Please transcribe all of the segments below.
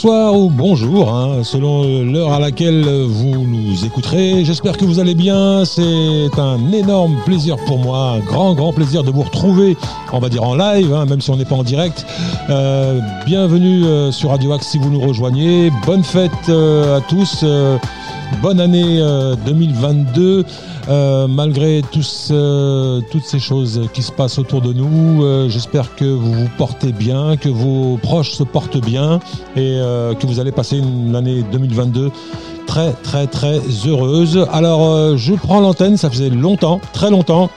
bonsoir ou bonjour, hein, selon l'heure à laquelle vous nous écouterez. J'espère que vous allez bien. C'est un énorme plaisir pour moi, un grand, grand plaisir de vous retrouver, on va dire en live, hein, même si on n'est pas en direct. Euh, bienvenue euh, sur Radio Axe si vous nous rejoignez. Bonne fête euh, à tous. bonne année 2022. Malgré tous, toutes ces choses qui se passent autour de nous, j'espère que vous vous portez bien, que vos proches se portent bien et que vous allez passer une année 2022 très très très heureuse. Alors je prends l'antenne, ça faisait longtemps, très longtemps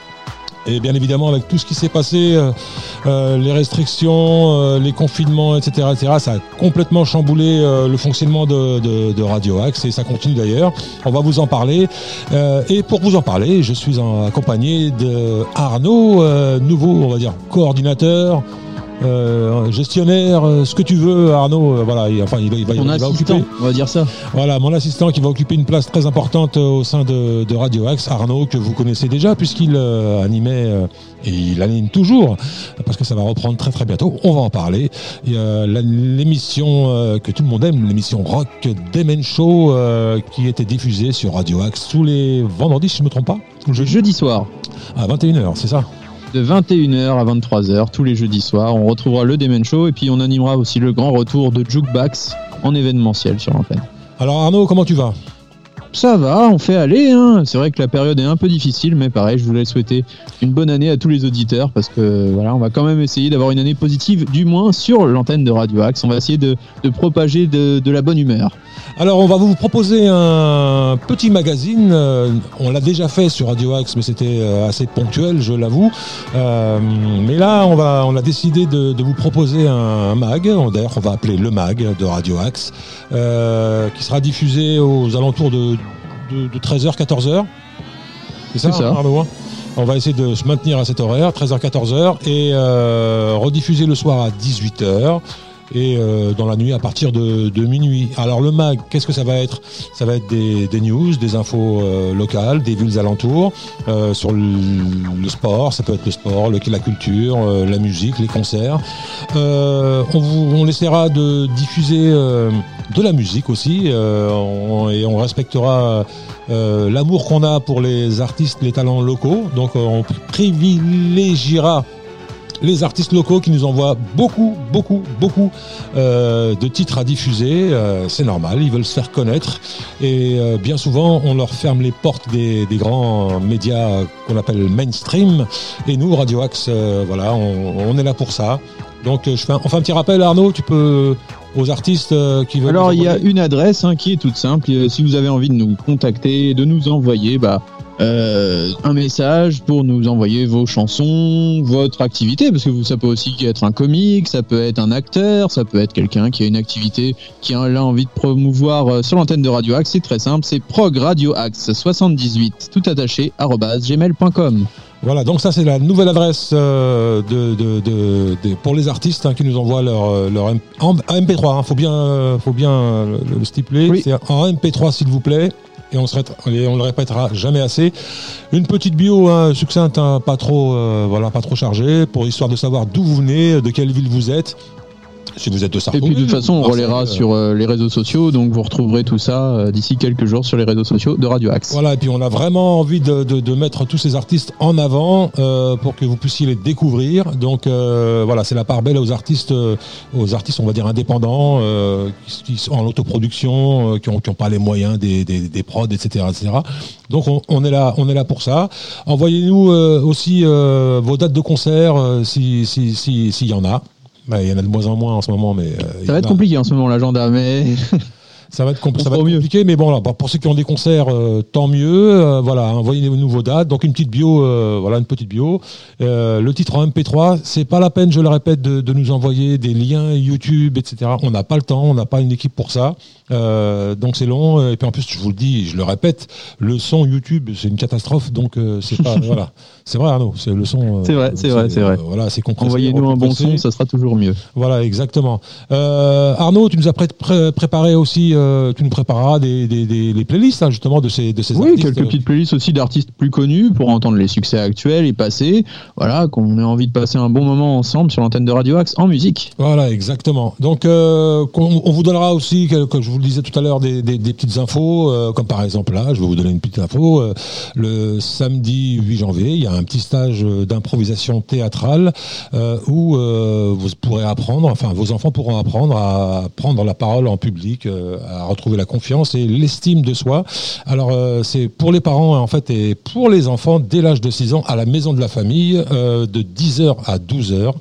et bien évidemment, avec tout ce qui s'est passé, euh, euh, les restrictions, euh, les confinements, etc., etc., ça a complètement chamboulé le fonctionnement de, Radio Axe et ça continue d'ailleurs. On va vous en parler. et pour vous en parler, je suis en, accompagné de Arnaud, nouveau, on va dire, coordinateur euh, gestionnaire, euh, ce que tu veux, Arnaud. Euh, voilà, enfin, il, va, il va occuper. On va dire ça. Voilà, mon assistant qui va occuper une place très importante au sein de, Radio Axe, Arnaud, que vous connaissez déjà, puisqu'il animait et il anime toujours, parce que ça va reprendre très très bientôt. On va en parler. L'émission que tout le monde aime, l'émission Rock Demen Show, qui était diffusée sur Radio Axe tous les vendredis, si je ne me trompe pas. Jeudi soir. À 21h, c'est ça? De 21h à 23h tous les jeudis soirs. On retrouvera le Demen Show et puis on animera aussi le grand retour de Jukebox en événementiel sur l'antenne. Alors Arnaud, comment tu vas? Ça va, on fait aller. Hein. C'est vrai que la période est un peu difficile, mais pareil, je voulais souhaiter une bonne année à tous les auditeurs parce que voilà, on va quand même essayer d'avoir une année positive, du moins sur l'antenne de Radio Axe. On va essayer de, propager de la bonne humeur. Alors, on va vous proposer un petit magazine. Euh, on l'a déjà fait sur Radio Axe, mais c'était euh, assez ponctuel, je l'avoue. Euh, mais là, on, va, on a décidé de, vous proposer un, mag. D'ailleurs, on va appeler le mag de Radio Axe, qui sera diffusé aux alentours de, 13h, 14h. C'est ça, ça. Hein, on va essayer de se maintenir à cet horaire, 13h-14h, et rediffuser le soir à 18h et euh, dans la nuit à partir de, minuit. Alors le mag, qu'est-ce que ça va être? Ça va être des, news, des infos euh, locales, des villes alentours, euh, sur le, sport, ça peut être le sport, la culture, la musique, les concerts. on essaiera de diffuser de la musique aussi et on respectera l'amour qu'on a pour les artistes, les talents locaux. Donc on privilégiera les artistes locaux qui nous envoient beaucoup, beaucoup, beaucoup euh, de titres à diffuser. Euh, c'est normal, ils veulent se faire connaître. Et euh, bien souvent, on leur ferme les portes des, grands médias qu'on appelle mainstream. Et nous, Radio Axe, voilà, on, est là pour ça. Donc, je fais un, enfin un petit rappel, Arnaud, tu peux aux artistes qui veulent. Alors, il y a une adresse hein, qui est toute simple. Si vous avez envie de nous contacter, de nous envoyer, bah, euh, un message pour nous envoyer vos chansons, votre activité, parce que ça peut aussi être un comique, ça peut être un acteur, ça peut être quelqu'un qui a une activité qui a envie de promouvoir euh, sur l'antenne de Radio Axe. C'est très simple, c'est progradioaxe78, tout attaché, gmail.com. Voilà, donc ça c'est la nouvelle adresse euh, de, pour les artistes hein, qui nous envoient leur, leur MP3. Il hein. faut bien, faut bien le stipuler. C'est en MP3 s'il vous plaît et on, on le répétera jamais assez. Une petite bio hein, succincte, hein, pas trop, euh, voilà, pas trop chargée, pour histoire de savoir d'où vous venez, de quelle ville vous êtes. Si vous êtes de Et puis de toute façon, on relaiera sur euh, les réseaux sociaux, donc vous retrouverez tout ça euh, d'ici quelques jours sur les réseaux sociaux de Radio Axe. Voilà, et puis on a vraiment envie de, mettre tous ces artistes en avant euh, pour que vous puissiez les découvrir. Donc voilà, c'est la part belle aux artistes, aux artistes, on va dire indépendants, qui, sont en autoproduction, qui n'ont pas les moyens des, des, prods, etc., etc. Donc on, est là, on est là pour ça. Envoyez-nous aussi vos dates de concert, s'il si, y en a. Bah, il y en a de moins en moins en ce moment, mais. Euh, ça va être compliqué en ce moment, l'agenda, mais. ça va être, ça va être compliqué, mais bon, là, pour ceux qui ont des concerts, euh, tant mieux. Euh, voilà, envoyez vos nouveaux dates. Donc une petite bio, voilà, une petite bio. le titre en MP3, c'est pas la peine, je le répète, de, de, nous envoyer des liens YouTube, etc. On n'a pas le temps, on n'a pas une équipe pour ça. Donc c'est long. Et puis en plus, je vous le dis, je le répète, le son YouTube, c'est une catastrophe. Donc c'est pas, voilà. C'est vrai, Arnaud, c'est le son. euh, C'est vrai, c'est vrai, c'est vrai. euh, voilà, c'est compressé. Envoyez-nous un bon son, ça sera toujours mieux. Voilà, exactement. Euh, Arnaud, tu nous as pré- pré- préparé aussi, euh, tu nous prépareras des, des, des, des playlists hein, justement de ces, de ces Oui, artistes. quelques petites playlists aussi d'artistes plus connus pour entendre les succès actuels et passés. Voilà, qu'on ait envie de passer un bon moment ensemble sur l'antenne de Radio Axe en musique. Voilà, exactement. Donc, euh, on vous donnera aussi, que- comme je vous le disais tout à l'heure, des, petites infos, euh, comme par exemple là, je vais vous donner une petite info. euh, le samedi 8 janvier, il y a un petit stage euh, d'improvisation théâtrale où vous pourrez apprendre, enfin vos enfants pourront apprendre à prendre la parole en public, à retrouver la confiance et l'estime de soi. Alors, c'est pour les parents en fait et pour les enfants dès l'âge de 6 ans à la maison de la famille de 10h à 12h.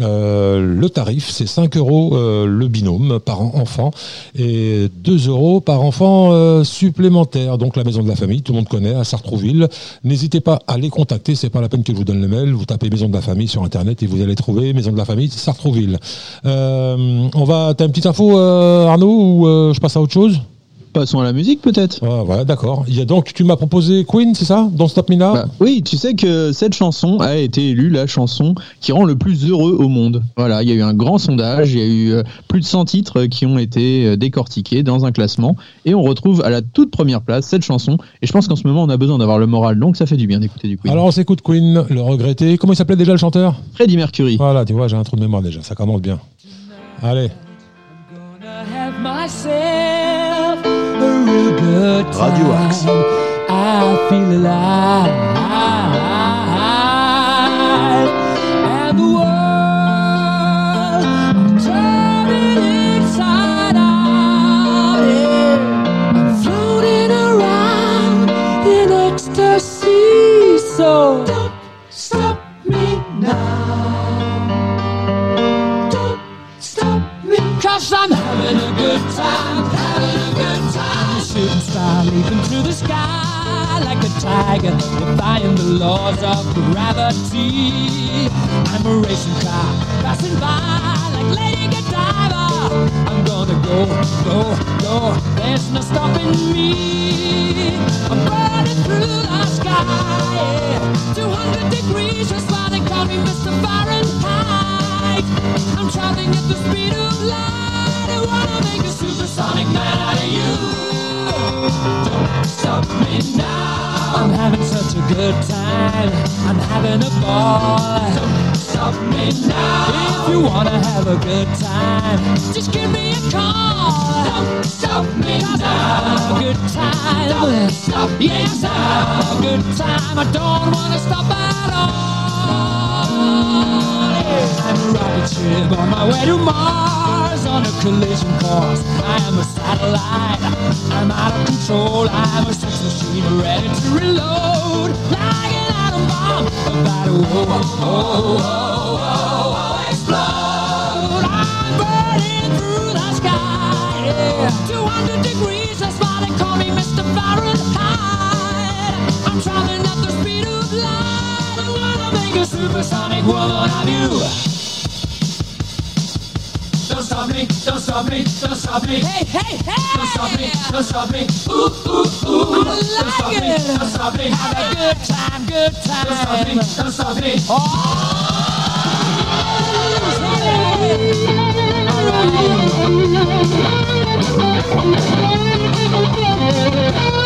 Euh, le tarif, c'est 5 euros euh, le binôme par an- enfant et 2 euros par enfant euh, supplémentaire. Donc la maison de la famille, tout le monde connaît, à Sartrouville. N'hésitez pas à les contacter, c'est pas la peine que je vous donne le mail. Vous tapez maison de la famille sur internet et vous allez trouver maison de la famille Sartrouville. On va, t'as une petite info Arnaud ou je passe à autre chose? Passons à la musique peut-être. Ah, Voilà, d'accord. Il y a donc, tu m'as proposé Queen, c'est ça Don't Stop Me Now Bah, oui, tu sais que cette chanson a été élue la chanson qui rend le plus heureux au monde. Voilà, il y a eu un grand sondage, il y a eu euh, plus de 100 titres qui ont été euh, décortiqués dans un classement et on retrouve à la toute première place cette chanson. Et je pense qu'en ce moment on a besoin d'avoir le moral, donc ça fait du bien d'écouter du Queen. Alors on s'écoute Queen, le regretté. Comment il s'appelait déjà le chanteur? Freddie Mercury. Voilà, tu vois, j'ai un trou de mémoire déjà, ça commence bien. Allez. gonna have myself Radio Axe. I feel alive. And the world turning inside out. Yeah. I'm floating around in ecstasy. So don't stop me now. Don't stop me. Cause I'm having a good time, Leaping through the sky like a tiger, defying the laws of gravity. I'm a racing car passing by like Lady Godiva. I'm gonna go, go, go. There's no stopping me. I'm burning through the sky. Yeah. 200 degrees, just why they call me Mr. Fahrenheit. I'm traveling at the speed of light. I wanna make a supersonic man out of you. Don't stop me now. I'm having such a good time. I'm having a ball. Don't stop me now. If you wanna have a good time, just give me a call. Don't stop me now. I'm a good time. Don't stop me yes, I'm having a good time. I don't wanna stop at all. I'm a rocket ship on my way to Mars on a collision course. I am a satellite. I'm out of control. I'm a sex machine ready to reload. Like an atom bomb about to whoa, whoa, whoa, whoa, whoa, explode. I'm burning through the sky. Yeah. 200 degrees, that's why they call me Mr. Fahrenheit. I'm traveling at the speed of light. I wanna make a supersonic woman of you. Don't stop me, don't stop me, don't stop me. Hey, hey, hey! Don't stop me, don't stop me. Ooh, ooh, ooh. I like don't stop it. me, don't stop me. Have a good time, good time. Don't stop me, don't stop me. Two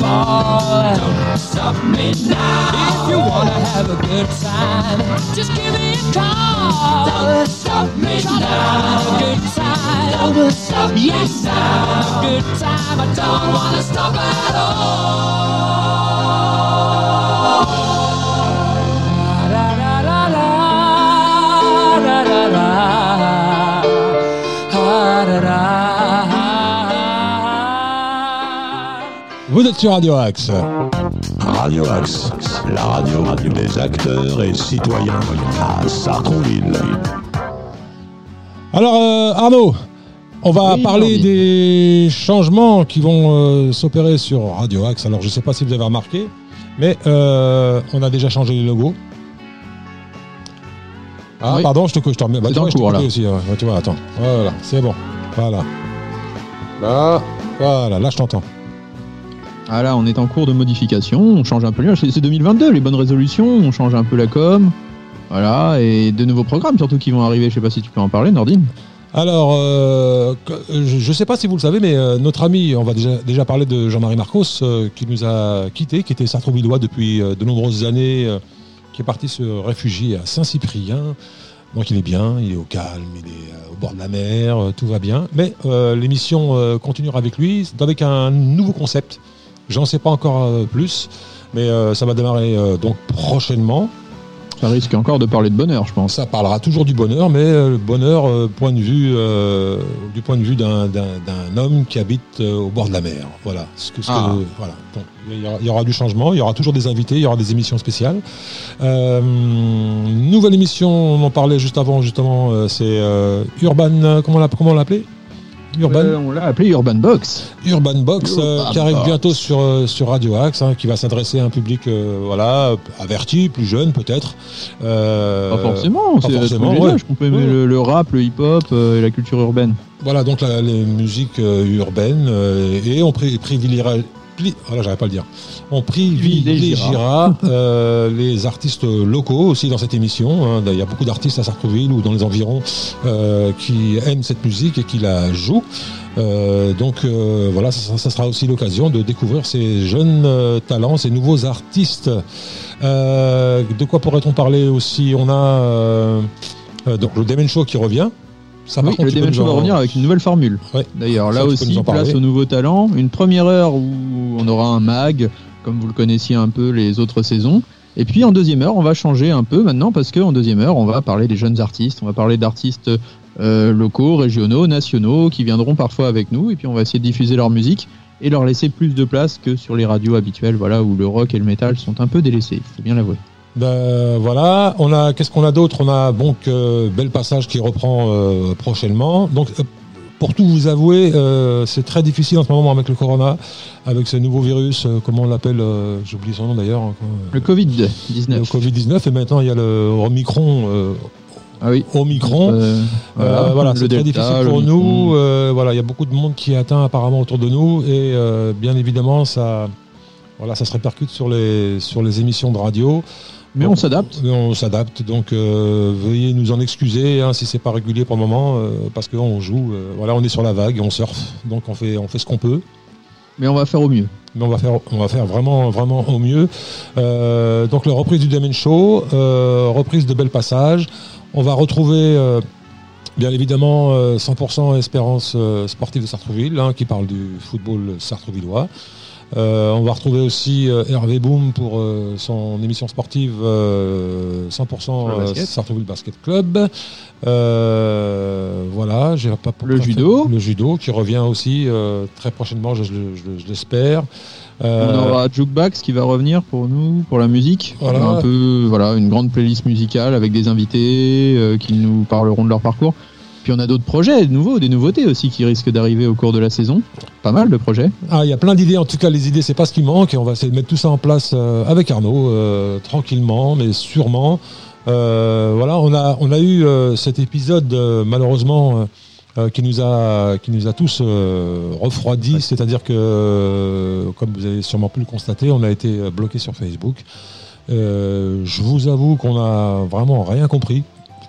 having. Don't stop me now. If you wanna have a good time, just give me a call. Don't stop me now. Have a good time. Don't stop yes, have a good time. I don't wanna stop at all. Vous êtes sur Radio Axe. Radio Axe, la radio des acteurs et citoyens à Sartrouville. Alors euh, Arnaud, on va Oui, parler des changements qui vont euh, s'opérer sur Radio Axe. Alors je ne sais pas si vous avez remarqué, mais euh, on a déjà changé les logos. Ah Oui. pardon, je te coupe, je te remets. Bah, tu vois, je cours, là. aussi. Ouais, tu vois, attends. Voilà, c'est bon. Voilà. Là, voilà, là je t'entends. Ah là, on est en cours de modification, on change un peu. C'est c'est 2022, les bonnes résolutions, on change un peu la com. Voilà, et de nouveaux programmes surtout qui vont arriver. Je sais pas si tu peux en parler, Nordine. Alors, euh, je ne sais pas si vous le savez, mais euh, notre ami, on va déjà, déjà parler de Jean-Marie Marcos, euh, qui nous a quittés, qui était sartrouvillois depuis de nombreuses années, qui est parti se réfugier à Saint-Cyprien. Donc il est bien, il est au calme, il est au bord de la mer, tout va bien. Mais l'émission continuera avec lui, avec un nouveau concept. J'en sais pas encore euh, plus, mais euh, ça va démarrer euh, donc prochainement. Ça risque encore de parler de bonheur, je pense. Ça parlera toujours du bonheur, mais euh, le bonheur euh, point de vue, euh, du point de vue d'un, d'un- d'un homme qui habite euh, au bord de la mer. Voilà. Ce que- ce que- Ah. voilà. Il, y aura, il y aura du changement, il y aura toujours des invités, il y aura des émissions spéciales. Euh, nouvelle émission, on en parlait juste avant, justement, euh, c'est euh, Urban, comment on Urban, Euh, on l'a appelé Urban Box. Urban Box euh, Urban qui arrive Box. bientôt sur, euh, sur Radio Axe, hein, qui va s'adresser à un public voilà, averti, plus jeune peut-être. Pas forcément, pas c'est forcément, ouais. âges peut aimer Ouais. le, le rap, le hip-hop et la culture urbaine. Voilà, donc la- les musiques urbaines, et on pri- privilégiera. pli- Voilà, j'arrive pas à le dire. On privilégiera euh, les artistes locaux aussi dans cette émission. hein. Il y a beaucoup d'artistes à Sartrouville ou dans les environs euh, qui aiment cette musique et qui la jouent. Euh, donc euh, voilà, ça, ça sera aussi l'occasion de découvrir ces jeunes euh, talents, ces nouveaux artistes. Euh, de quoi pourrait-on parler aussi? On a euh, euh, donc le Demen Show qui revient. Ça, oui, contre, le Demen Show va en- revenir avec une nouvelle formule. Ouais. D'ailleurs, là aussi, place aux nouveaux talents. Une première heure où on aura un mag, comme vous le connaissiez un peu les autres saisons. Et puis en deuxième heure, on va changer un peu maintenant parce qu'en deuxième heure, on va parler des jeunes artistes. On va parler d'artistes euh, locaux, régionaux, nationaux qui viendront parfois avec nous. Et puis on va essayer de diffuser leur musique et leur laisser plus de place que sur les radios habituelles, voilà, où le rock et le métal sont un peu délaissés. Il faut bien l'avouer. Ben, voilà, on a qu'est-ce qu'on a d'autre? On a donc Bel Passage qui reprend euh, prochainement. Donc euh, pour tout vous avouer, euh, c'est très difficile en ce moment avec le corona, avec ce nouveau virus, euh, comment on l'appelle euh, J'ai oublié son nom d'ailleurs. hein, quoi. Le Covid-19. Le Covid-19 et maintenant il y a le Omicron. euh, Ah oui. Omicron. Euh, Euh, voilà, c'est très difficile le pour nous. Euh, voilà, il y a beaucoup de monde qui est atteint apparemment autour de nous et euh, bien évidemment ça, voilà, ça se répercute sur les sur les émissions de radio. Mais on s'adapte. On s'adapte, donc euh, veuillez nous en excuser hein, si c'est pas régulier pour le moment, euh, parce qu'on joue, euh, voilà, on est sur la vague, on surfe, donc on fait, on fait ce qu'on peut, Mais on va faire au mieux. mais on va faire, on va faire vraiment, vraiment au mieux. Donc la reprise du Demen Show, reprise de Bel Passage, on va retrouver. Bien évidemment, euh, 100% Espérance sportive de Sartrouville, hein, qui parle du football sartrouvillois. Euh, on va retrouver aussi euh, Hervé Boom pour euh, son émission sportive euh, 100% Sur le euh, basket. Club. Voilà, j'ai pas Le judo. Le judo qui revient aussi très prochainement, je, je- je- je l'espère. Euh, On aura Jukebox qui va revenir pour nous, pour la musique. Voilà. Un peu, voilà, une grande playlist musicale avec des invités euh, qui nous parleront de leur parcours. Puis on a d'autres projets nouveaux, des nouveautés aussi qui risquent d'arriver au cours de la saison. Pas mal de projets. Ah, il y a plein d'idées. En tout cas, les idées, c'est pas ce qui manque. Et on va essayer de mettre tout ça en place euh, avec Arnaud, euh, tranquillement, mais sûrement. Euh, voilà, on a, on a eu euh, cet épisode, malheureusement, qui, nous a, qui nous a tous refroidis. C'est-à-dire que, comme vous avez sûrement pu le constater, on a été bloqué sur Facebook. Euh, je vous avoue qu'on a vraiment rien compris.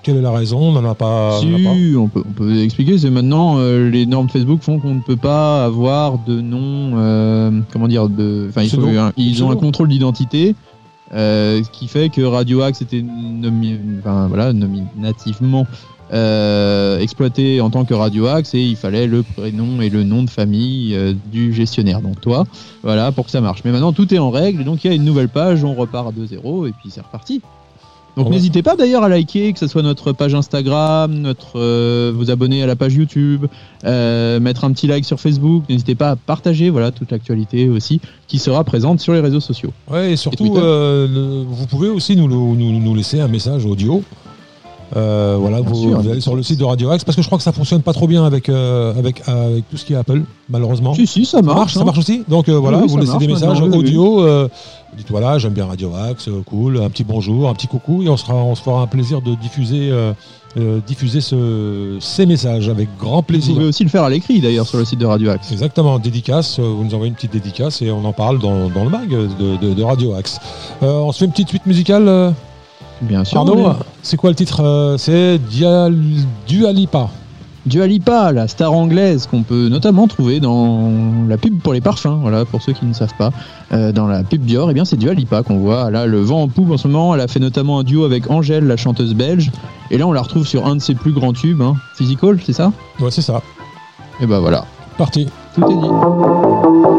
Quelle est la raison On n'en a pas. on n'en a pas. si, on peut, on peut expliquer. C'est maintenant euh, les normes Facebook font qu'on ne peut pas avoir de nom. euh, comment dire de, Enfin, il ils ont un contrôle d'identité. euh, ce qui fait que Radio Axe était nomi- enfin, voilà, nominativement exploité en tant que Radio Axe et il fallait le prénom et le nom de famille du gestionnaire, donc toi, voilà, pour que ça marche. Mais maintenant tout est en règle, donc il y a une nouvelle page, on repart de zéro et puis c'est reparti. Donc Ouais. n'hésitez pas d'ailleurs à liker, que ce soit notre page Instagram, notre euh, vous abonner à la page YouTube, euh, mettre un petit like sur Facebook. N'hésitez pas à partager voilà toute l'actualité aussi qui sera présente sur les réseaux sociaux. Ouais, et surtout, euh, le- vous pouvez aussi nous, nous, nous laisser un message audio. Euh, voilà, vous, sûr. vous allez sur le site de Radio Axe parce que je crois que ça fonctionne pas trop bien avec, euh, avec, avec tout ce qui est Apple, malheureusement. Si si ça Ça marche, ça hein. marche aussi. Donc euh, voilà, Oui, vous laissez marche des messages audio. vous dites voilà, j'aime bien Radio Axe, cool, un petit bonjour, un petit coucou, et on, sera, on se fera un plaisir de diffuser, diffuser ce, ces messages avec grand Vous plaisir. pouvez aussi le faire à l'écrit d'ailleurs sur le site de Radio Axe. Exactement, dédicace, vous nous envoyez une petite dédicace et on en parle dans, dans le mag de, de- de Radio Axe. On se fait une petite suite musicale. Bien sûr. Arnaud, c'est quoi le titre Euh, C'est Dial- Dua Lipa. Dua Lipa, la star anglaise qu'on peut notamment trouver dans la pub pour les parfums, voilà, pour ceux qui ne savent pas. Euh, dans la pub Dior, eh bien c'est Dua Lipa qu'on voit là le vent en poupe en ce moment. Elle a fait notamment un duo avec Angèle, la chanteuse belge. Et là on la retrouve sur un de ses plus grands tubes, hein, Physical, c'est ça? Ouais, c'est ça. Et ben voilà, Parti. tout est dit.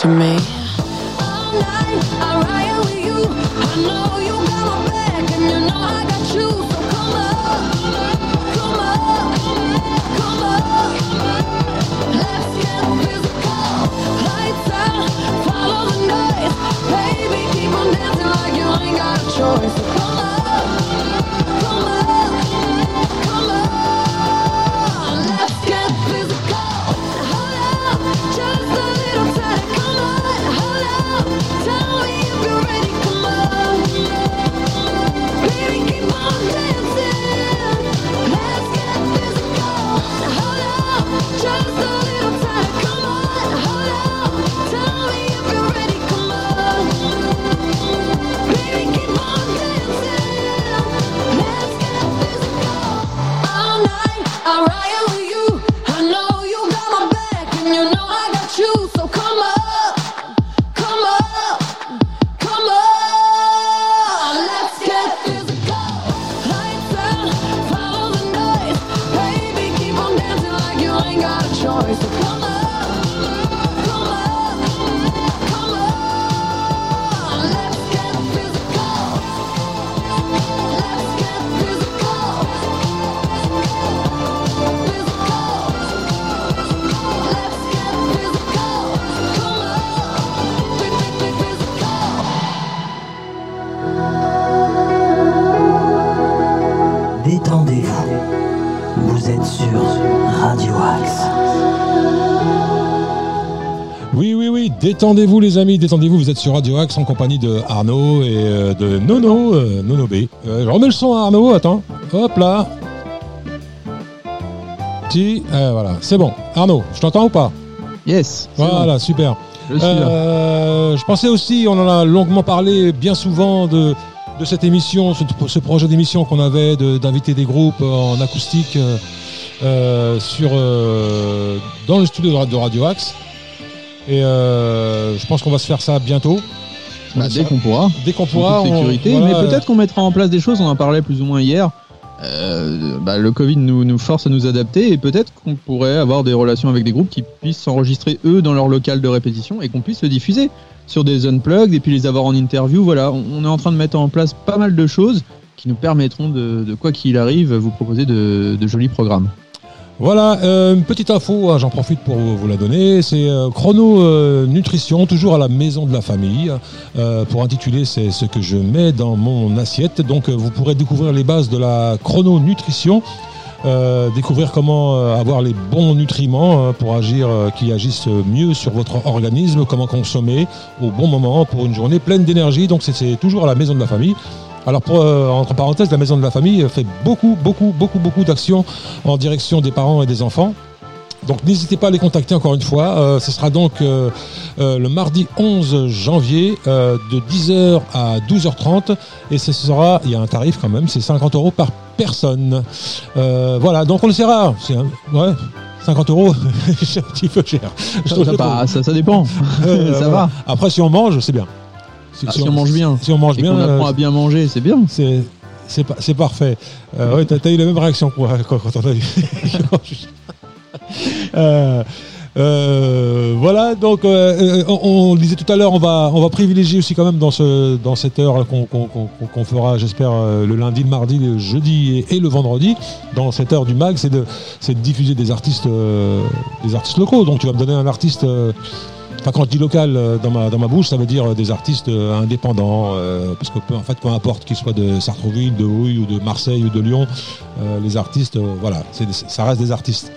To me? Détendez-vous les amis, détendez-vous, vous êtes sur Radio Axe en compagnie de Arnaud et euh, de Nono, euh, Nono B. Euh, je remets le son à Arnaud, attends, hop là. Si, euh, voilà, c'est bon. Arnaud, je t'entends ou pas? Yes. Voilà, super. je suis là. Je pensais aussi, on en a longuement parlé bien souvent de, de cette émission, ce, ce projet d'émission qu'on avait de- d'inviter des groupes en acoustique sur, dans le studio de Radio Axe. Et euh, je pense qu'on va se faire ça bientôt. Bah, dès qu'on pourra. Dès qu'on en pourra. on- sécurité. voilà, mais peut-être qu'on mettra en place des choses, on en parlait plus ou moins hier. Euh, bah, le Covid nous, nous force à nous adapter et peut-être qu'on pourrait avoir des relations avec des groupes qui puissent s'enregistrer eux dans leur local de répétition et qu'on puisse le diffuser sur des unplugged et puis les avoir en interview. Voilà, on, on est en train de mettre en place pas mal de choses qui nous permettront de, de quoi qu'il arrive, vous proposer de, de jolis programmes. Voilà, euh, une petite info, hein, j'en profite pour vous la donner. C'est euh, Chrono euh, Nutrition, toujours à la maison de la famille. Euh, pour intituler, c'est ce que je mets dans mon assiette. Donc, vous pourrez découvrir les bases de la Chrono Nutrition. découvrir comment avoir les bons nutriments euh, pour agir, qui agissent mieux sur votre organisme, comment consommer au bon moment pour une journée pleine d'énergie. Donc c'est toujours à la maison de la famille. Alors pour, euh, entre parenthèses, la maison de la famille fait beaucoup, beaucoup, beaucoup, beaucoup d'actions en direction des parents et des enfants. Donc n'hésitez pas à les contacter encore une fois. Euh, ce sera donc euh, euh, le mardi 11 janvier euh, de 10h à 12h30 et ce sera, il y a un tarif quand même, c'est 50 euros par personne. Euh, voilà, donc on le. C'est ouais, 50 euros, c'est un petit peu cher. Ça, trouve ça, que- pas- ça- ça dépend. Euh, ça va. Après, si on mange, c'est bien. Ah, si on mange bien. Si on mange Et bien, qu'on apprend euh, à bien manger, c'est bien. c'est c'est pas- c'est parfait. Euh, ouais, t'as as eu la même réaction quoi, quand, quand on a eu. Euh, euh, voilà, donc euh, euh, on, on le disait tout à l'heure, on va, on va privilégier aussi quand même dans, ce, dans cette heure qu'on qu'on- qu'on- qu'on fera, j'espère, le lundi, le mardi, le jeudi et, et le vendredi, dans cette heure du mag, c'est de, c'est de diffuser des artistes, des artistes locaux. Donc tu vas me donner un artiste. Enfin, quand je dis local euh, dans ma, dans ma bouche, ça veut dire euh, des artistes euh, indépendants, euh, parce que peu, en fait, peu importe qu'ils soient de Sartrouville, de Houille ou de Marseille ou de Lyon, euh, les artistes, euh, voilà, ça reste des artistes.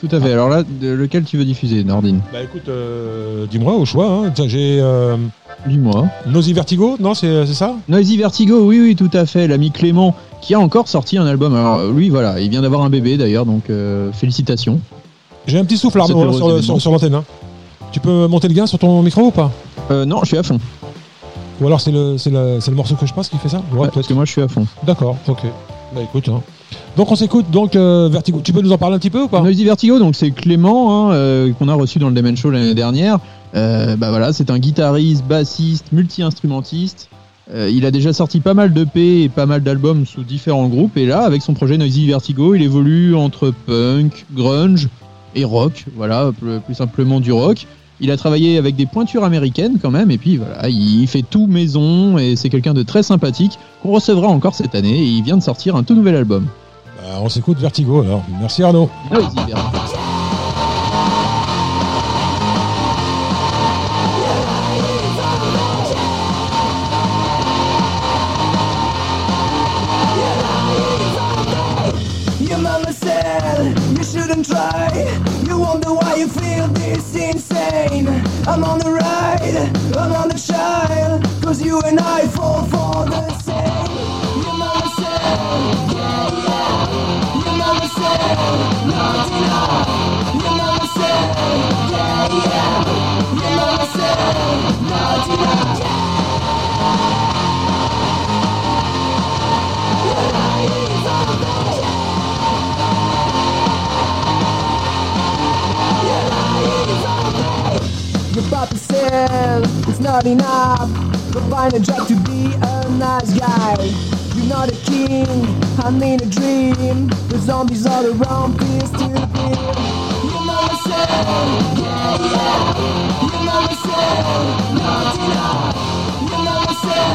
Tout à fait. Alors là, de- lequel tu veux diffuser, Nordine? Bah écoute, dis-moi au choix. hein. J'ai Dis-moi. Nosy Vertigo, non, c'est ça? Noisy Vertigo, oui, oui, tout à fait. L'ami Clément, qui a encore sorti un album. Alors lui, voilà, il vient d'avoir un bébé d'ailleurs, donc félicitations. J'ai un petit souffle, Arnaud, hein, sur, l'antenne. Tu peux monter le gain sur ton micro ou pas Euh, non, je suis à fond. Ou alors c'est le, c'est le, c'est le morceau que je passe qui fait ça Ouais, parce que moi, je suis à fond. D'accord, ok. Bah écoute, hein. donc on s'écoute, donc euh, Vertigo. Tu peux nous en parler un petit peu ou pas Noisy Vertigo, donc c'est Clément hein, euh, qu'on a reçu dans le Demen Show l'année dernière. Euh, bah voilà, c'est un guitariste, bassiste, multi-instrumentiste. Il a déjà sorti pas mal d'EP et pas mal d'albums sous différents groupes. Et là, avec son projet Noisy Vertigo, il évolue entre punk, grunge et rock. Voilà, plus, plus simplement du rock. Il a travaillé avec des pointures américaines quand même. Et puis voilà, il fait tout maison et c'est quelqu'un de très sympathique qu'on recevra encore cette année. Et il vient de sortir un tout nouvel album. Bah, On s'écoute Vertigo alors. Merci Arnaud. Noisy Vertigo. Your mama said you shouldn't try. Wonder why you feel this insane. I'm on the ride, I'm on the child. Cause you and I fall for the same. Your mama said, yeah, yeah. Your mama said, not enough. Your mama said, yeah, yeah. Your mama said, not enough. Your not enough to find a job to be a nice guy. You're not a king, I'm in a dream. The zombies all around, please to be. Your mama said, yeah, yeah. Your mama said, not enough. Your mama said,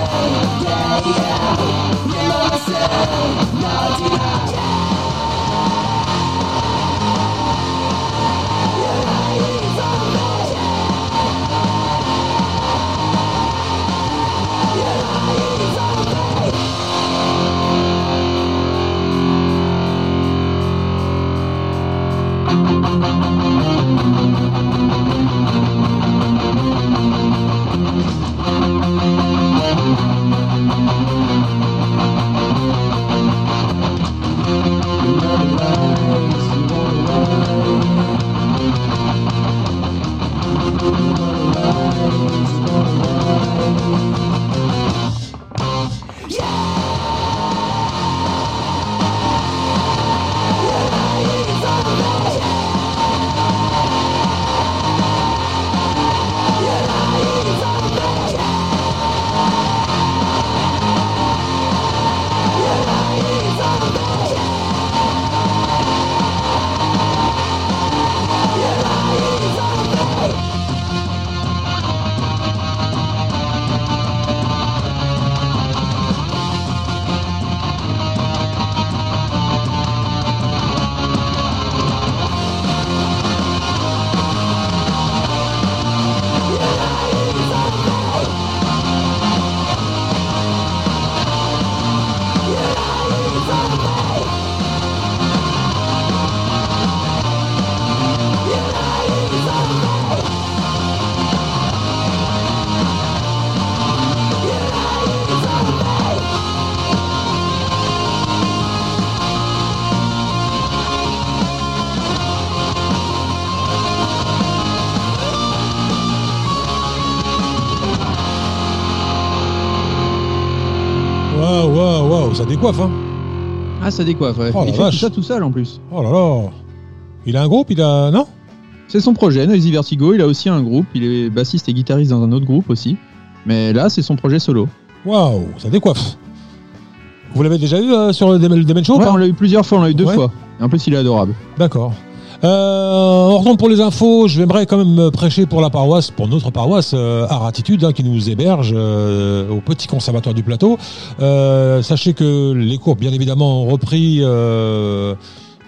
yeah, yeah. Your mama said, not enough. Décoiffe, hein. Ah, ça décoiffe, ouais. Oh, la il fait tout ça tout seul en plus. Oh là là. Il a un groupe, il a. Non? C'est son projet, Noisy Vertigo. Il a aussi un groupe. Il est bassiste et guitariste dans un autre groupe aussi. Mais là, c'est son projet solo. Waouh, ça décoiffe. Vous l'avez déjà eu euh, sur le Demen le Demen Show ou Ouais, pas? on l'a eu plusieurs fois, on l'a eu deux Ouais. fois. Et en plus, il est adorable. D'accord. Euh, on retourne pour les infos. Je aimerais quand même prêcher pour la paroisse, pour notre paroisse, euh, Art Attitude, hein, qui nous héberge euh, au petit conservatoire du plateau. Euh, sachez que les cours, bien évidemment, ont repris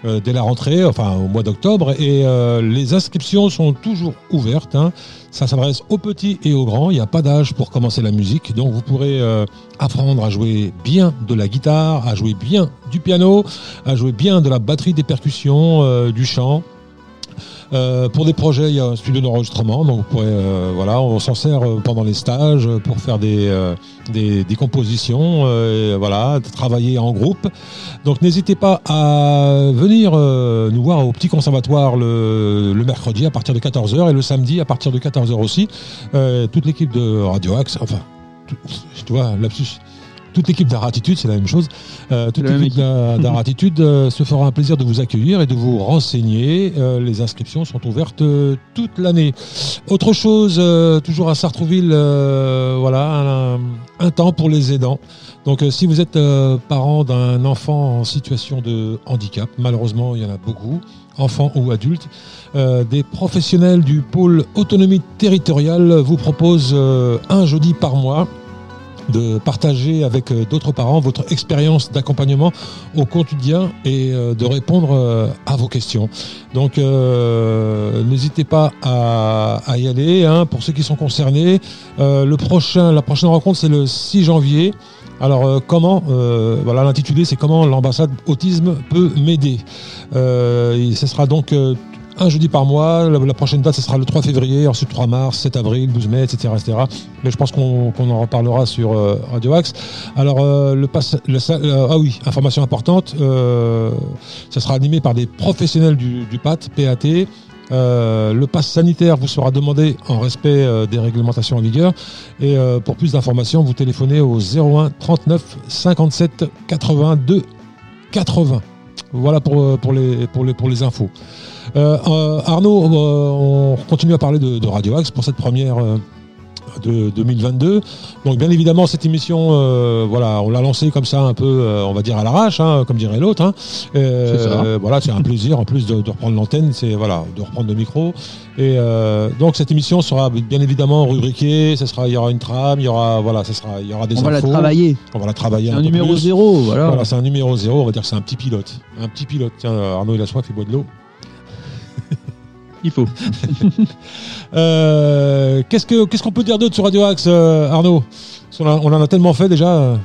euh, dès la rentrée, enfin au mois d'octobre, et euh, les inscriptions sont toujours ouvertes. hein. Ça s'adresse aux petits et aux grands. Il n'y a pas d'âge pour commencer la musique, donc vous pourrez euh, apprendre à jouer bien de la guitare, à jouer bien du piano, à jouer bien de la batterie, des percussions, du chant. Euh, pour des projets, il y a un studio d'enregistrement, donc vous euh, voilà, on s'en sert euh, pendant les stages pour faire des, des, compositions, voilà, travailler en groupe. Donc n'hésitez pas à venir nous voir au petit conservatoire le, le mercredi à partir de 14h et le samedi à partir de 14h aussi. Toute l'équipe de Radio Axe, enfin, tu vois, lapsus. Toute l'équipe d'Aratitude, c'est la même chose. Euh, toute l'équipe d'A- d'Aratitude euh, se fera un plaisir de vous accueillir et de vous renseigner. Euh, les inscriptions sont ouvertes toute l'année. Autre chose, toujours à Sartrouville, voilà, un, un temps pour les aidants. Donc, si vous êtes parent d'un enfant en situation de handicap, malheureusement, il y en a beaucoup, enfants ou adultes, euh, des professionnels du pôle autonomie territoriale vous proposent euh, un jeudi par mois de partager avec euh, d'autres parents votre expérience d'accompagnement au quotidien et euh, de répondre euh, à vos questions. Donc n'hésitez pas à, y aller. hein, pour ceux qui sont concernés, la prochaine rencontre c'est le 6 janvier. Alors comment Voilà l'intitulé c'est comment l'ambassade autisme peut m'aider. Ce sera donc un jeudi par mois. La, prochaine date, ce sera le 3 février, ensuite 3 mars, 7 avril, 12 mai, etc. etc. Mais je pense qu'on en reparlera sur euh, Radio Axe. Alors, euh, le pass, euh, ah oui, information importante, ça sera animé par des professionnels du, PAT, PAT. Le pass sanitaire vous sera demandé en respect des réglementations en vigueur. Et pour plus d'informations, vous téléphonez au 01 39 57 82 80. Voilà pour les infos. Euh, euh, Arnaud, euh, on continue à parler de, de Radio Axe pour cette première de 2022. Donc bien évidemment cette émission, euh, voilà, on l'a lancée comme ça un peu, euh, on va dire à l'arrache, hein, comme dirait l'autre. hein. Euh, voilà, c'est un plaisir en plus de, de reprendre l'antenne, c'est voilà, de reprendre le micro. Et donc cette émission sera bien évidemment rubriquée. Ça sera, il y aura une trame, il y aura, voilà, ça sera, il y aura des On va la infos. travailler. On va la travailler C'est un, peu numéro plus. zéro, voilà. Voilà, c'est un numéro zéro, on va dire que c'est un petit pilote. Un petit pilote. Tiens, Arnaud, il a soif, il boit de l'eau. Il faut. Euh, qu'est-ce que qu'est-ce qu'on peut dire d'autre sur Radio Axe, euh, Arnaud? A- On en a tellement fait déjà. euh.